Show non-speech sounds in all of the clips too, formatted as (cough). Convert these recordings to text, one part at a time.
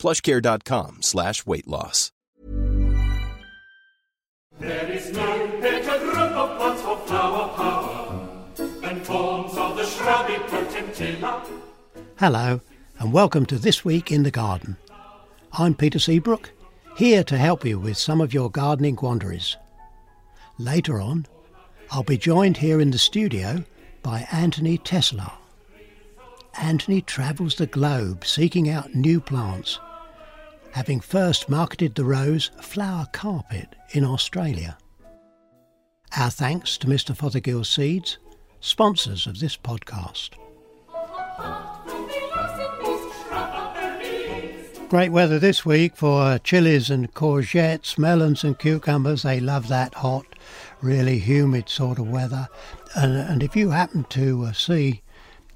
plushcare.com slash weight loss. There is no better group of plants for flower power than forms of the shrubby potentilla. Hello, and welcome to This Week in the Garden. I'm Peter Seabrook, here to help you with some of your gardening quandaries. Later on, I'll be joined here in the studio by Anthony Tesselaar. Anthony travels the globe seeking out new plants, having first marketed the rose flower carpet in Australia. Our thanks to Mr. Fothergill Seeds, sponsors of this podcast. Great weather this week for chilies and courgettes, melons and cucumbers. They love that hot, really humid sort of weather. And, and if you happen to uh, see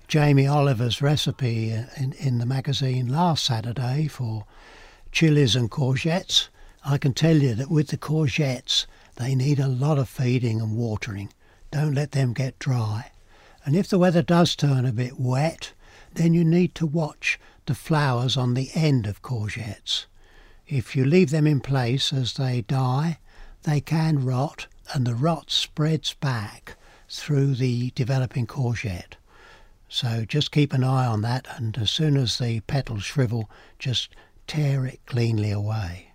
Jamie Oliver's recipe in, in the magazine last Saturday for chilies and courgettes, I can tell you that with the courgettes, they need a lot of feeding and watering. Don't let them get dry. And if the weather does turn a bit wet, then you need to watch the flowers on the end of courgettes. If you leave them in place as they die, they can rot and the rot spreads back through the developing courgette. So just keep an eye on that and as soon as the petals shrivel, just tear it cleanly away.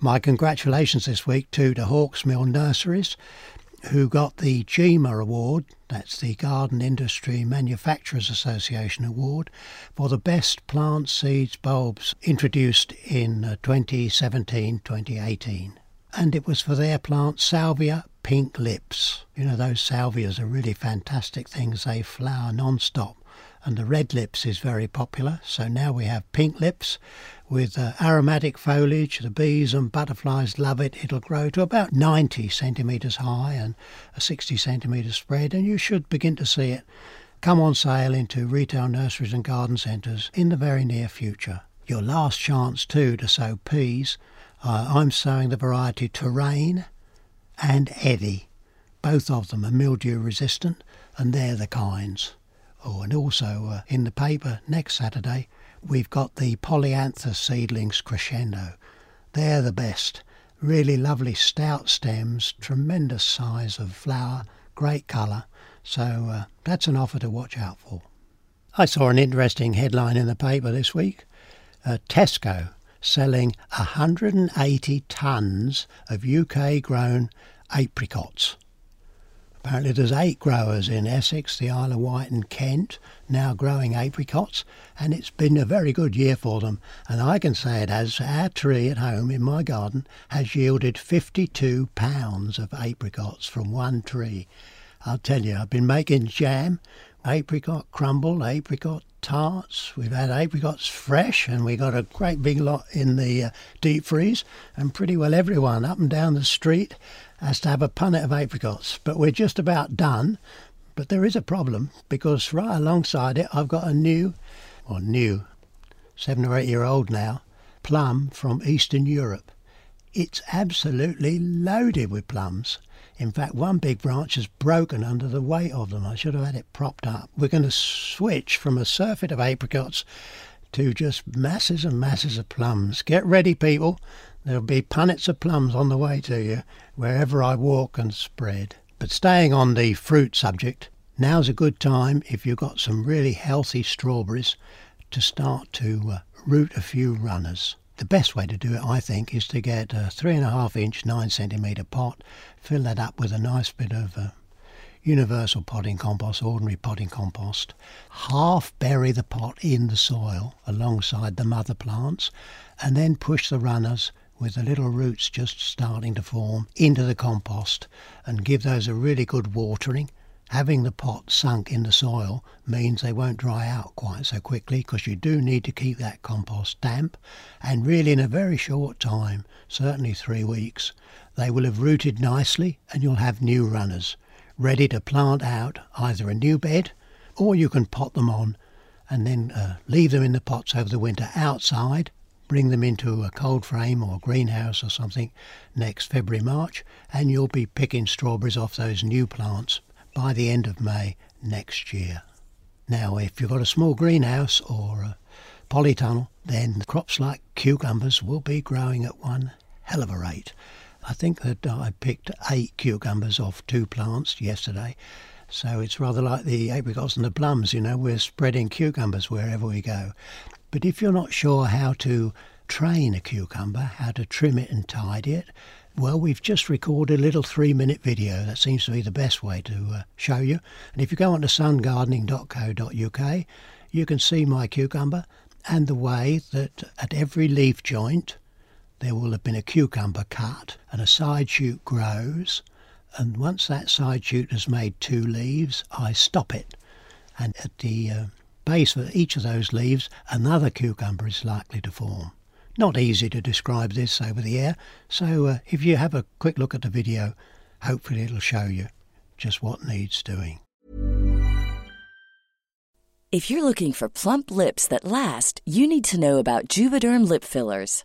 My congratulations this week too to Hawksmill Nurseries who got the GIMA Award, that's the Garden Industry Manufacturers Association Award, for the best plant seeds bulbs introduced in uh, 2017 2018. And it was for their plant Salvia Pink Lips. You know, those salvias are really fantastic things, they flower non stop. And the red lips is very popular, so now we have pink lips with uh, aromatic foliage. The bees and butterflies love it. It'll grow to about 90 centimetres high and a 60 centimetre spread, and you should begin to see it come on sale into retail nurseries and garden centres in the very near future. Your last chance too to sow peas. Uh, I'm sowing the variety Terrain and Eddie. Both of them are mildew resistant, and they're the kinds. Oh, and also uh, in the paper next Saturday, we've got the Polyanthus seedlings crescendo. They're the best. Really lovely stout stems, tremendous size of flower, great colour. So uh, that's an offer to watch out for. I saw an interesting headline in the paper this week. Uh, Tesco selling 180 tonnes of UK grown apricots. Apparently, there's eight growers in Essex, the Isle of Wight, and Kent now growing apricots, and it's been a very good year for them. And I can say it as our tree at home in my garden has yielded 52 pounds of apricots from one tree. I'll tell you, I've been making jam, apricot crumble, apricot tarts. We've had apricots fresh, and we got a great big lot in the uh, deep freeze, and pretty well everyone up and down the street has to have a punnet of apricots. But we're just about done. But there is a problem because right alongside it, I've got a new, or new, seven or eight year old now, plum from Eastern Europe. It's absolutely loaded with plums. In fact, one big branch has broken under the weight of them. I should have had it propped up. We're going to switch from a surfeit of apricots to just masses and masses of plums. Get ready, people. There'll be punnets of plums on the way to you wherever I walk and spread. But staying on the fruit subject, now's a good time if you've got some really healthy strawberries to start to uh, root a few runners. The best way to do it, I think, is to get a three and a half inch, nine centimetre pot, fill that up with a nice bit of uh, universal potting compost, ordinary potting compost, half bury the pot in the soil alongside the mother plants, and then push the runners with the little roots just starting to form into the compost and give those a really good watering having the pot sunk in the soil means they won't dry out quite so quickly because you do need to keep that compost damp. And really in a very short time, certainly three weeks, they will have rooted nicely and you'll have new runners ready to plant out either a new bed or you can pot them on and then uh, leave them in the pots over the winter outside bring them into a cold frame or greenhouse or something next February, March, and you'll be picking strawberries off those new plants by the end of May next year. Now, if you've got a small greenhouse or a polytunnel, then crops like cucumbers will be growing at one hell of a rate. I think that uh, I picked eight cucumbers off two plants yesterday. So it's rather like the apricots and the plums, you know, we're spreading cucumbers wherever we go. But if you're not sure how to train a cucumber, how to trim it and tidy it, well, we've just recorded a little three minute video. That seems to be the best way to uh, show you. And if you go on to sungardening.co.uk, you can see my cucumber and the way that at every leaf joint there will have been a cucumber cut and a side shoot grows. And once that side shoot has made two leaves, I stop it. And at the uh, base of each of those leaves, another cucumber is likely to form. Not easy to describe this over the air, so uh, if you have a quick look at the video, hopefully it'll show you just what needs doing. If you're looking for plump lips that last, you need to know about Juvederm lip fillers.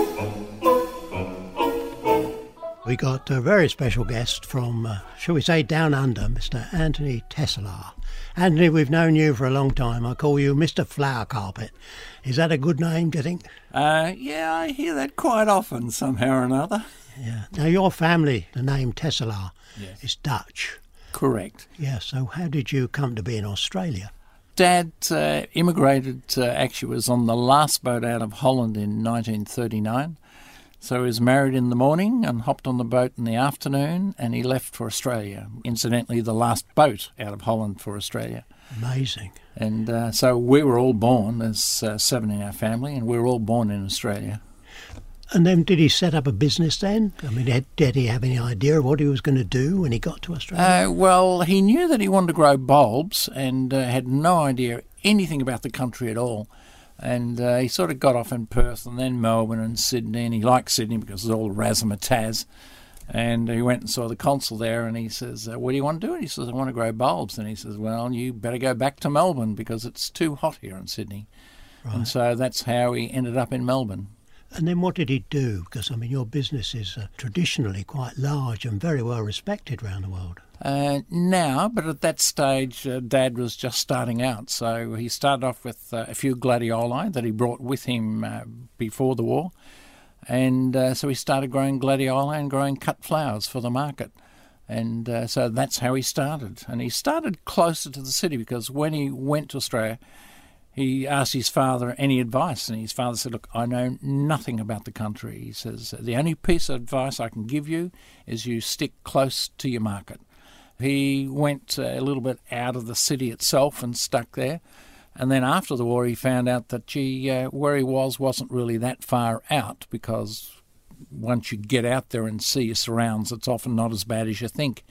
We got a very special guest from, uh, shall we say, down under, Mr. Anthony Tesselaar. Anthony, we've known you for a long time. I call you Mr. Flower Carpet. Is that a good name, do you think? Uh, yeah, I hear that quite often, somehow or another. Yeah. Now, your family, the name Tesselaar, Yes. is Dutch. Correct. Yeah, so how did you come to be in Australia? Dad uh, immigrated, uh, actually, was on the last boat out of Holland in 1939. So he was married in the morning and hopped on the boat in the afternoon, and he left for Australia. Incidentally, the last boat out of Holland for Australia. Amazing. And uh, so we were all born, there's uh, seven in our family, and we were all born in Australia. And then did he set up a business then? I mean, had, did he have any idea of what he was going to do when he got to Australia? Uh, well, he knew that he wanted to grow bulbs and uh, had no idea anything about the country at all. And uh, he sort of got off in Perth and then Melbourne and Sydney. And he liked Sydney because it's all razzmatazz. And he went and saw the consul there and he says, uh, What do you want to do? And he says, I want to grow bulbs. And he says, Well, you better go back to Melbourne because it's too hot here in Sydney. And so that's how he ended up in Melbourne. And then what did he do? Because, I mean, your business is uh, traditionally quite large and very well respected around the world. Uh, now, but at that stage, uh, Dad was just starting out. So he started off with uh, a few gladioli that he brought with him uh, before the war. And uh, so he started growing gladioli and growing cut flowers for the market. And uh, so that's how he started. And he started closer to the city because when he went to Australia, he asked his father any advice, and his father said, Look, I know nothing about the country. He says, The only piece of advice I can give you is you stick close to your market. He went a little bit out of the city itself and stuck there. And then after the war, he found out that, gee, uh, where he was wasn't really that far out because once you get out there and see your surrounds, it's often not as bad as you think.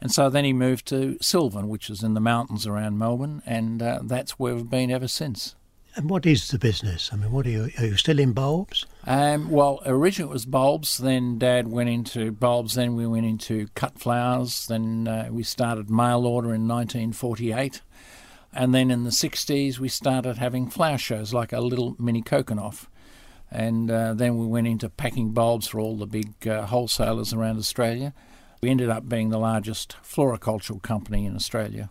And so then he moved to Sylvan, which is in the mountains around Melbourne, and uh, that's where we've been ever since. And what is the business? I mean, what are you? Are you still in bulbs? Um, well, originally it was bulbs. Then Dad went into bulbs. Then we went into cut flowers. Then uh, we started mail order in 1948, and then in the 60s we started having flower shows like a little mini Keukenhof. And uh, then we went into packing bulbs for all the big uh, wholesalers around Australia. We ended up being the largest floricultural company in Australia.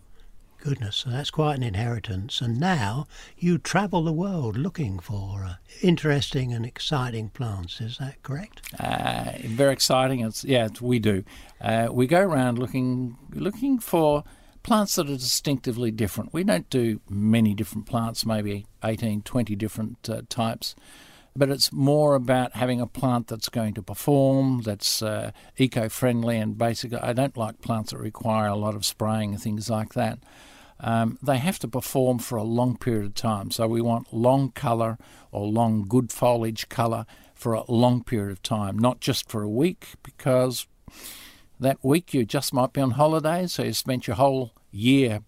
Goodness, so that's quite an inheritance. And now you travel the world looking for uh, interesting and exciting plants. Is that correct? Uh, very exciting. It's yeah, it's, we do. Uh, we go around looking looking for plants that are distinctively different. We don't do many different plants, maybe 18, 20 different uh, types but it's more about having a plant that's going to perform, that's uh, eco friendly, and basically, I don't like plants that require a lot of spraying and things like that. Um, they have to perform for a long period of time. So we want long colour or long good foliage colour for a long period of time, not just for a week, because that week you just might be on holiday, so you spent your whole year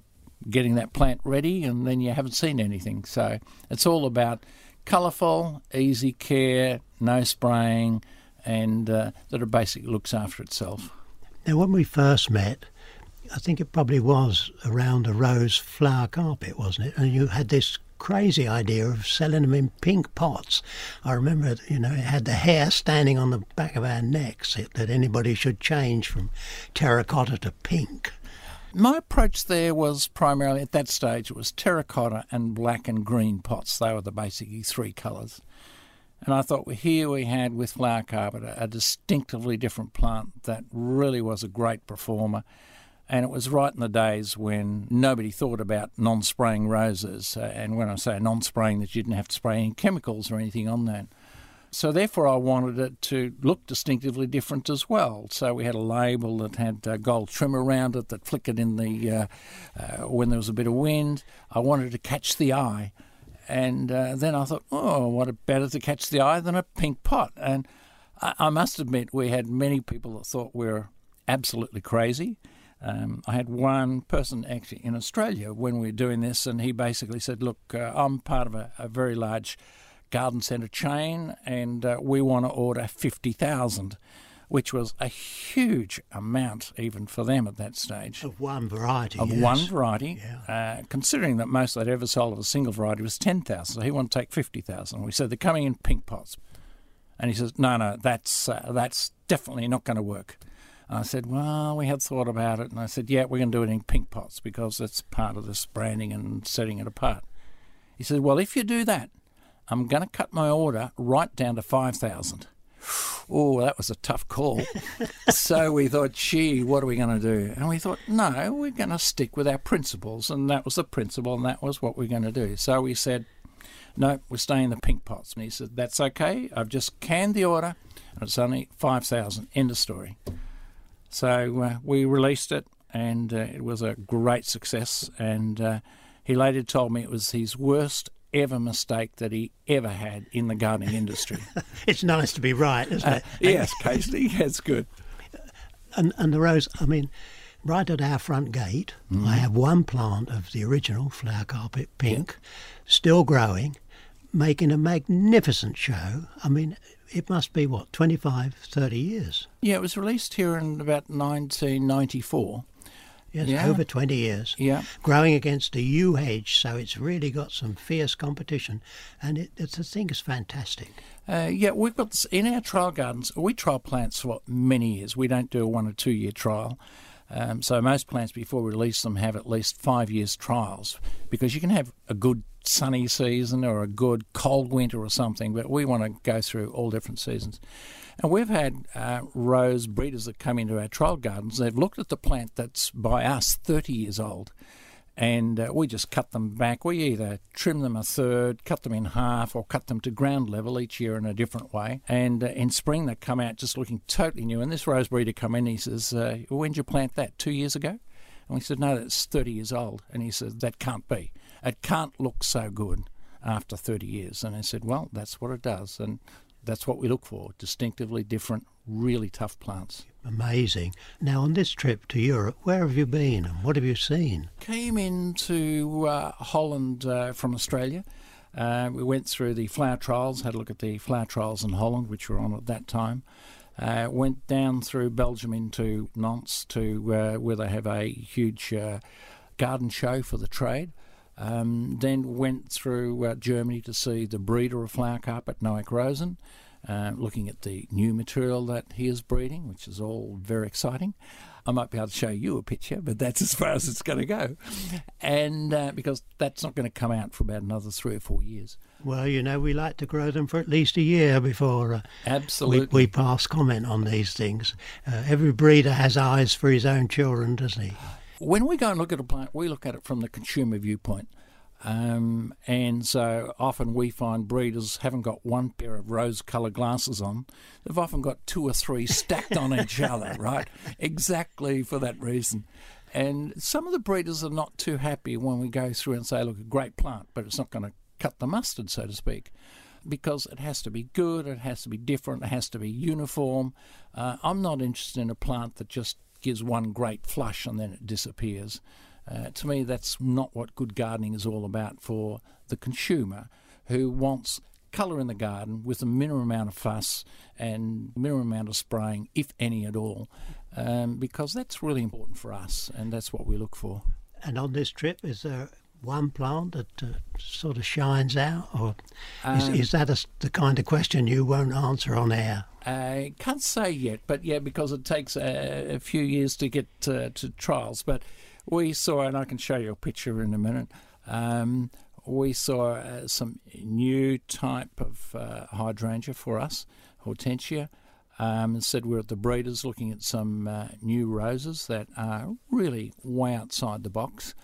getting that plant ready and then you haven't seen anything. So it's all about colourful, easy care, no spraying, and uh, that it basically looks after itself. Now, when we first met, I think it probably was around a rose flower carpet, wasn't it? And you had this crazy idea of selling them in pink pots. I remember, you know, it had the hair standing on the back of our necks that anybody should change from terracotta to pink. My approach there was primarily at that stage it was terracotta and black and green pots. They were the basically three colours. And I thought well, here we had with flower carpet a, a distinctively different plant that really was a great performer. And it was right in the days when nobody thought about non spraying roses. Uh, and when I say non spraying, that you didn't have to spray any chemicals or anything on that. So therefore, I wanted it to look distinctively different as well. So we had a label that had uh, gold trim around it that flickered in the uh, uh, when there was a bit of wind. I wanted to catch the eye, and uh, then I thought, oh, what better to catch the eye than a pink pot? And I, I must admit, we had many people that thought we were absolutely crazy. Um, I had one person actually in Australia when we were doing this, and he basically said, "Look, uh, I'm part of a, a very large." garden centre chain, and uh, we want to order 50,000, which was a huge amount even for them at that stage. Of one variety. Of yes. one variety, Yeah. uh, considering that most they'd ever sold of a single variety was 10,000. So he wanted to take 50,000. We said, they're coming in pink pots. And he says, no, no, that's, uh, that's definitely not going to work. I said, well, we had thought about it. And I said, yeah, we're going to do it in pink pots because that's part of this branding and setting it apart. He said, well, if you do that, I'm going to cut my order right down to 5,000. (sighs) Oh, that was a tough call. (laughs) so we thought, gee, what are we going to do? And we thought, no, we're going to stick with our principles. And that was the principle, and that was what we're going to do. So we said, no, we're staying in the pink pots. And he said, that's okay. I've just canned the order, and it's only 5,000. End of story. So uh, we released it, and uh, it was a great success. And uh, he later told me it was his worst ever mistake that he ever had in the gardening industry. (laughs) It's nice to be right, isn't Uh, it? (laughs) yes, Casey, (laughs) that's good. And, and the rose, I mean, right at our front gate, Mm-hmm. I have one plant of the original flower carpet pink, still growing, making a magnificent show. I mean, it must be what, 25, 30 years? Yeah, it was released here in about 1994. Yes, Yeah. over 20 years. Yeah. Growing against a yew hedge, so it's really got some fierce competition. And it, it's, I think it's fantastic. Uh, yeah, we've got this- in our trial gardens. We trial plants for many years. We don't do a one or two year trial. Um, so most plants, before we release them, have at least five years trials because you can have a good sunny season or a good cold winter or something, but we want to go through all different seasons. And we've had uh, rose breeders that come into our trial gardens. They've looked at the plant that's by us 30 years old, and uh, we just cut them back. We either trim them a third, cut them in half, or cut them to ground level each year in a different way. And uh, in spring, they come out just looking totally new. And this rose breeder come in, he says, uh, "When did you plant that? Two years ago?" And we said, "No, that's 30 years old." And he said, "That can't be. It can't look so good." After 30 years, and I said, Well, that's what it does, and that's what we look for distinctively different, really tough plants. Amazing. Now, on this trip to Europe, where have you been and what have you seen? Came into uh, Holland uh, from Australia. Uh, we went through the flower trials, had a look at the flower trials in Holland, which were on at that time. Uh, went down through Belgium into Nantes to uh, where they have a huge uh, garden show for the trade. Um, then went through uh, Germany to see the breeder of flower carpet, Noack Rosen, uh, looking at the new material that he is breeding, which is all very exciting. I might be able to show you a picture, but that's as far as it's going to go. And uh, because that's not going to come out for about another three or four years. Well, you know, we like to grow them for at least a year before uh, Absolutely. we, we pass comment on these things. Uh, every breeder has eyes for his own children, doesn't he? When we go and look at a plant, we look at it from the consumer viewpoint. Um, and so often we find breeders haven't got one pair of rose coloured glasses on. They've often got two or three stacked on each other, (laughs) right? Exactly for that reason. And some of the breeders are not too happy when we go through and say, look, a great plant, but it's not going to cut the mustard, so to speak, because it has to be good, it has to be different, it has to be uniform. Uh, I'm not interested in a plant that just gives one great flush and then it disappears. Uh, to me, that's not what good gardening is all about for the consumer who wants colour in the garden with a minimum amount of fuss and minimum amount of spraying, if any at all, um, because that's really important for us and that's what we look for. And on this trip, is there one plant that uh, sort of shines out, or is, Um, is that a, the kind of question you won't answer on air? I can't say yet, but yeah, because it takes a, a few years to get uh, to trials. But we saw, and I can show you a picture in a minute. Um, we saw uh, some new type of uh, hydrangea for us, hortensia. Um, and said we're at the breeders looking at some uh, new roses that are really way outside the box.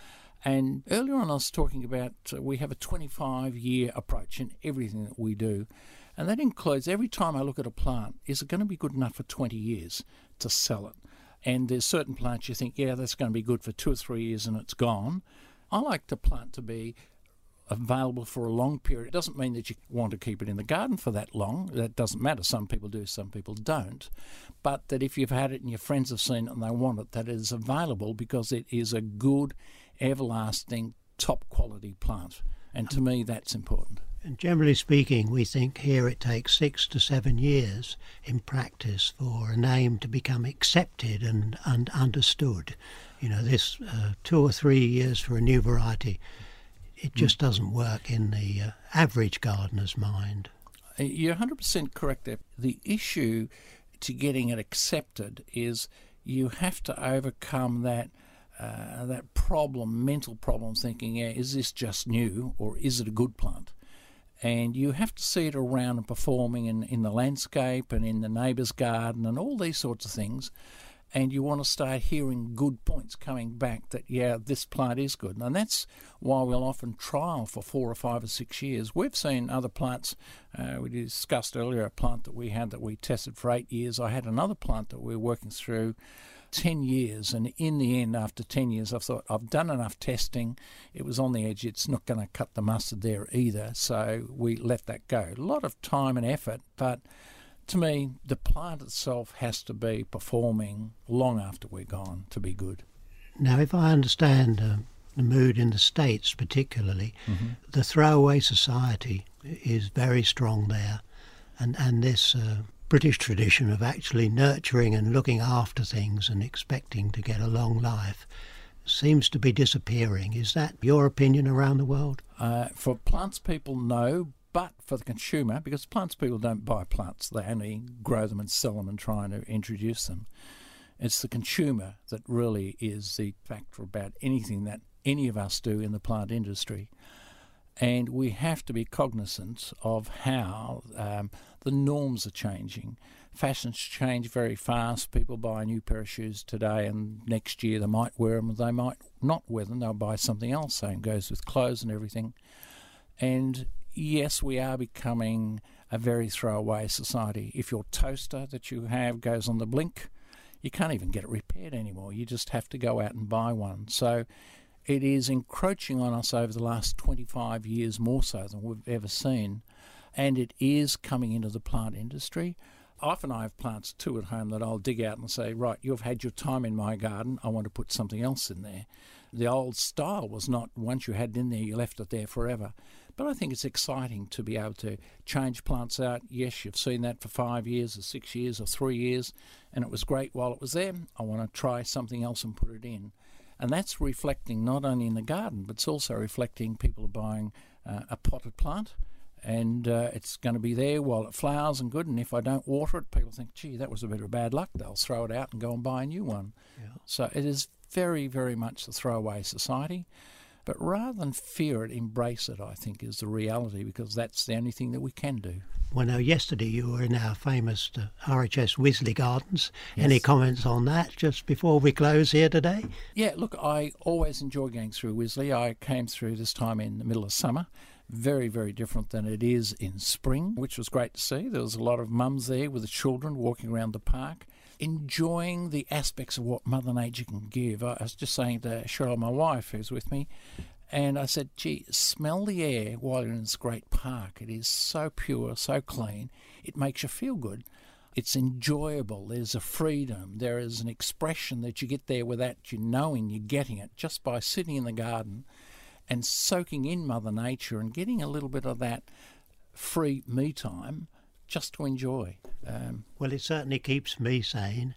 And earlier on, I was talking about uh, we have a 25 year approach in everything that we do. And that includes every time I look at a plant, is it going to be good enough for 20 years to sell it? And there's certain plants you think, yeah, that's going to be good for two or three years and it's gone. I like the plant to be available for a long period. It doesn't mean that you want to keep it in the garden for that long. That doesn't matter. Some people do, some people don't. But that if you've had it and your friends have seen it and they want it, that it is available because it is a good, everlasting, top quality plant. And to me, that's important. And generally speaking, we think here it takes six to seven years in practice for a name to become accepted and, and understood. You know, this uh, two or three years for a new variety, it just doesn't work in the uh, average gardener's mind. Uh, You're 100% correct there. The issue to getting it accepted is you have to overcome that uh, that problem, mental problem, thinking, yeah, is this just new or is it a good plant? And you have to see it around and performing in, in the landscape and in the neighbour's garden and all these sorts of things. And you want to start hearing good points coming back that, yeah, this plant is good. And that's why we'll often trial for four or five or six years. We've seen other plants, uh, we discussed earlier a plant that we had that we tested for eight years. I had another plant that we were working through 10 years. And in the end, after 10 years, I thought, I've done enough testing. It was on the edge. It's not going to cut the mustard there either. So we let that go. A lot of time and effort, but to me, the plant itself has to be performing long after we're gone to be good. Now, if I understand uh, the mood in the States, particularly, the throwaway society is very strong there, and and this uh, British tradition of actually nurturing and looking after things and expecting to get a long life seems to be disappearing. Is that your opinion around the world? Uh, for plants people, no, but for the consumer, because plants people don't buy plants, they only grow them and sell them and try and introduce them. It's the consumer that really is the factor about anything that any of us do in the plant industry. And we have to be cognizant of how um, the norms are changing. Fashions change very fast. People buy a new pair of shoes today, and next year they might wear them, they might not wear them. They'll buy something else. Same goes with clothes and everything. And yes, we are becoming a very throwaway society. If your toaster that you have goes on the blink, you can't even get it repaired anymore. You just have to go out and buy one. So it is encroaching on us over the last 25 years more so than we've ever seen. And it is coming into the plant industry. Often I have plants too at home that I'll dig out and say, right, you've had your time in my garden. I want to put something else in there. The old style was not once you had it in there, you left it there forever. But I think it's exciting to be able to change plants out. Yes, you've seen that for five years or six years or three years, and it was great while it was there. I want to try something else and put it in. And that's reflecting not only in the garden, but it's also reflecting people are buying uh, a potted plant and uh, it's going to be there while it flowers and good. And if I don't water it, people think, gee, that was a bit of bad luck. They'll throw it out and go and buy a new one. Yeah. So it is very, very much the throwaway society. But rather than fear it, embrace it, I think, is the reality because that's the only thing that we can do. Well, now, yesterday you were in our famous uh, RHS Wisley Gardens. Yes. Any comments on that just before we close here today? Yeah, look, I always enjoy going through Wisley. I came through this time in the middle of summer very, very different than it is in spring, which was great to see. There was a lot of mums there with the children walking around the park, enjoying the aspects of what Mother Nature can give. I was just saying to Cheryl, my wife, who's with me, and I said, gee, smell the air while you're in this great park. It is so pure, so clean. It makes you feel good. It's enjoyable. There's a freedom. There is an expression that you get there without you knowing you're getting it just by sitting in the garden and soaking in Mother Nature and getting a little bit of that free me time just to enjoy. Um, well, it certainly keeps me sane.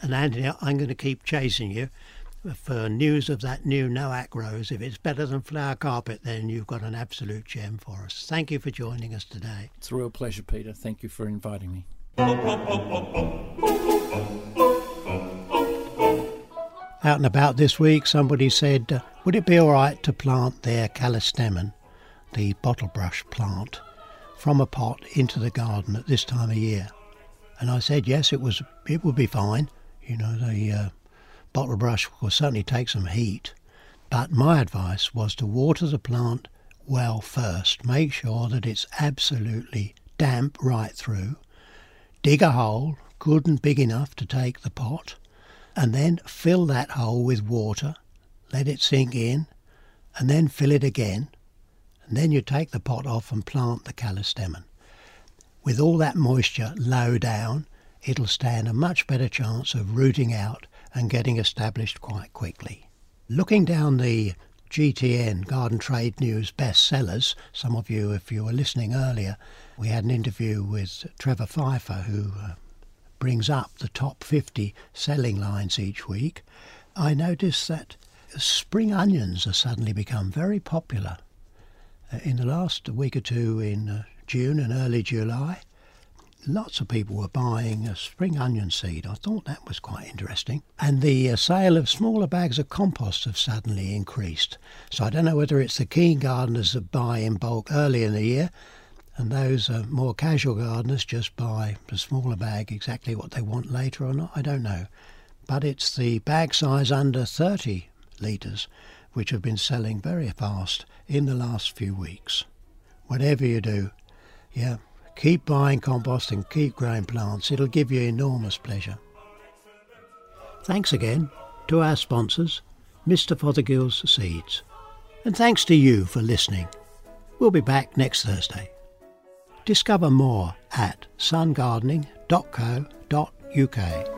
And Anthony, I'm going to keep chasing you for news of that new Noack rose. If it's better than flower carpet, then you've got an absolute gem for us. Thank you for joining us today. It's a real pleasure, Peter. Thank you for inviting me. Out and about this week, somebody said, uh, Would it be all right to plant their callistemon, the bottlebrush plant, from a pot into the garden at this time of year? And I said, Yes, it was. It would be fine. You know, the uh, bottlebrush will certainly take some heat. But my advice was to water the plant well first. Make sure that it's absolutely damp right through. Dig a hole, good and big enough to take the pot and then fill that hole with water, let it sink in, and then fill it again. And then you take the pot off and plant the callistemon. With all that moisture low down, it'll stand a much better chance of rooting out and getting established quite quickly. Looking down the GTN Garden Trade News bestsellers, some of you, if you were listening earlier, we had an interview with Trevor Pfeiffer, who uh, brings up the top 50 selling lines each week, I noticed that spring onions have suddenly become very popular. Uh, in the last week or two in uh, June and early July, lots of people were buying a spring onion seed. I thought that was quite interesting. And the uh, sale of smaller bags of compost have suddenly increased. So I don't know whether it's the keen gardeners that buy in bulk early in the year and those uh, more casual gardeners just buy a smaller bag exactly what they want later or not, I don't know. But it's the bag size under 30 litres which have been selling very fast in the last few weeks. Whatever you do, yeah, keep buying compost and keep growing plants. It'll give you enormous pleasure. Thanks again to our sponsors, Mr. Fothergill's Seeds. And thanks to you for listening. We'll be back next Thursday. Discover more at sungardening.co.uk.